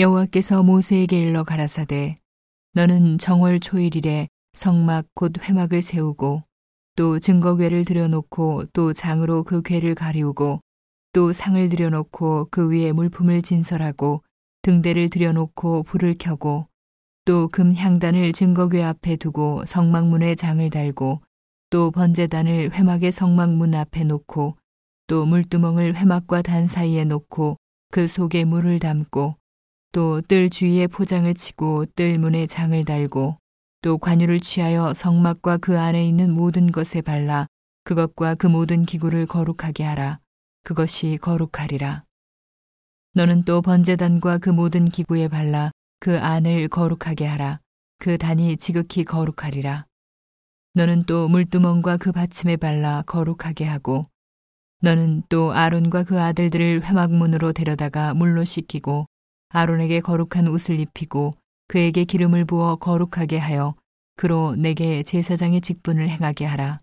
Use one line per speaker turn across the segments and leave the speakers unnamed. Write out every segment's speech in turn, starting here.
여호와께서 모세에게 일러 가라사대 너는 정월 초일일에 성막 곧 회막을 세우고 또 증거궤를 들여놓고 또 장으로 그 궤를 가리우고 또 상을 들여놓고 그 위에 물품을 진설하고 등대를 들여놓고 불을 켜고 또 금향단을 증거궤 앞에 두고 성막문에 장을 달고 또 번제단을 회막의 성막문 앞에 놓고 또 물두멍을 회막과 단 사이에 놓고 그 속에 물을 담고 또 뜰 주위에 포장을 치고 뜰 문에 장을 달고 또 관유를 취하여 성막과 그 안에 있는 모든 것에 발라 그것과 그 모든 기구를 거룩하게 하라. 그것이 거룩하리라. 너는 또 번제단과 그 모든 기구에 발라 그 안을 거룩하게 하라. 그 단이 지극히 거룩하리라. 너는 또 물두멍과 그 받침에 발라 거룩하게 하고 너는 또 아론과 그 아들들을 회막문으로 데려다가 물로 씻기고 아론에게 거룩한 옷을 입히고 그에게 기름을 부어 거룩하게 하여 그로 내게 제사장의 직분을 행하게 하라.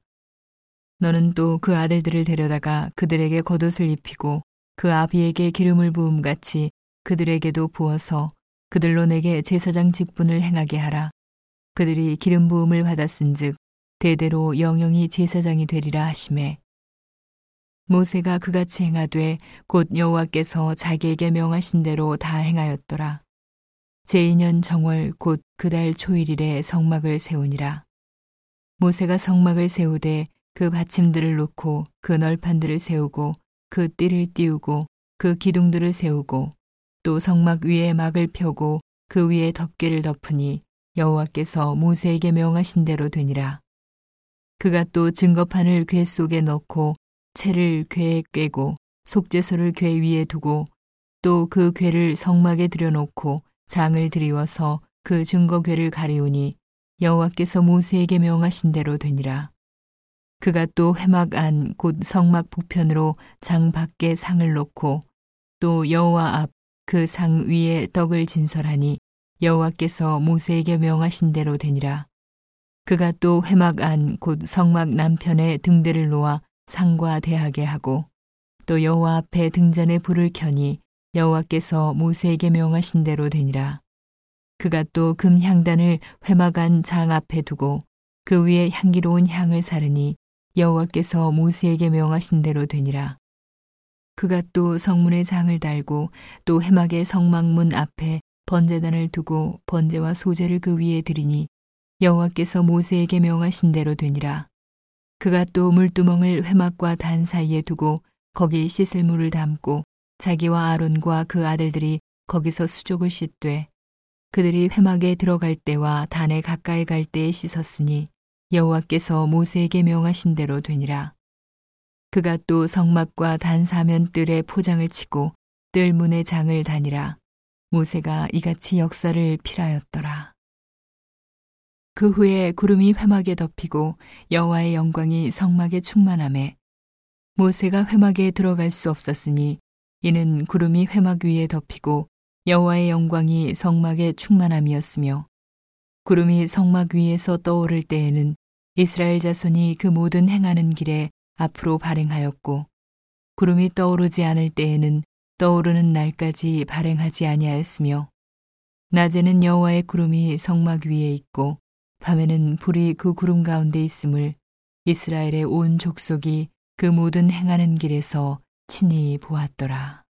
너는 또 그 아들들을 데려다가 그들에게 겉옷을 입히고 그 아비에게 기름을 부음 같이 그들에게도 부어서 그들로 내게 제사장 직분을 행하게 하라. 그들이 기름 부음을 받았은즉 대대로 영영이 제사장이 되리라 하심에 모세가 그같이 행하되 곧 여호와께서 자기에게 명하신 대로 다 행하였더라. 제2년 정월 곧 그달 초일일에 성막을 세우니라. 모세가 성막을 세우되 그 받침들을 놓고 그 널판들을 세우고 그 띠를 띄우고 그 기둥들을 세우고 또 성막 위에 막을 펴고 그 위에 덮개를 덮으니 여호와께서 모세에게 명하신 대로 되니라. 그가 또 증거판을 궤 속에 넣고 채를 궤에 꿰고 속죄소를 궤 위에 두고 또 그 궤를 성막에 들여놓고 장을 들이워서 그 증거궤를 가리우니 여호와께서 모세에게 명하신 대로 되니라. 그가 또 회막 안 곧 성막 북편으로 장 밖에 상을 놓고 또 여호와 앞 그 상 위에 떡을 진설하니 여호와께서 모세에게 명하신 대로 되니라. 그가 또 회막 안 곧 성막 남편에 등대를 놓아 상과 대하게 하고 또 여호와 앞에 등잔에 불을 켜니 여호와께서 모세에게 명하신 대로 되니라. 그가 또 금향단을 회막 안 장 앞에 두고 그 위에 향기로운 향을 사르니 여호와께서 모세에게 명하신 대로 되니라. 그가 또 성문에 장을 달고 또 해막의 성막문 앞에 번제단을 두고 번제와 소제를 그 위에 드리니 여호와께서 모세에게 명하신 대로 되니라. 그가 또 물두멍을 회막과 단 사이에 두고 거기 씻을 물을 담고 자기와 아론과 그 아들들이 거기서 수족을 씻되 그들이 회막에 들어갈 때와 단에 가까이 갈 때에 씻었으니 여호와께서 모세에게 명하신 대로 되니라. 그가 또 성막과 단 사면 뜰에 포장을 치고 뜰 문에 장을 다니라. 모세가 이같이 역사를 필하였더라. 그 후에 구름이 회막에 덮이고 여호와의 영광이 성막에 충만함에 모세가 회막에 들어갈 수 없었으니 이는 구름이 회막 위에 덮이고 여호와의 영광이 성막에 충만함이었으며 구름이 성막 위에서 떠오를 때에는 이스라엘 자손이 그 모든 행하는 길에 앞으로 발행하였고 구름이 떠오르지 않을 때에는 떠오르는 날까지 발행하지 아니하였으며 낮에는 여호와의 구름이 성막 위에 있고 밤에는 불이 그 구름 가운데 있음을 이스라엘의 온 족속이 그 모든 행하는 길에서 친히 보았더라.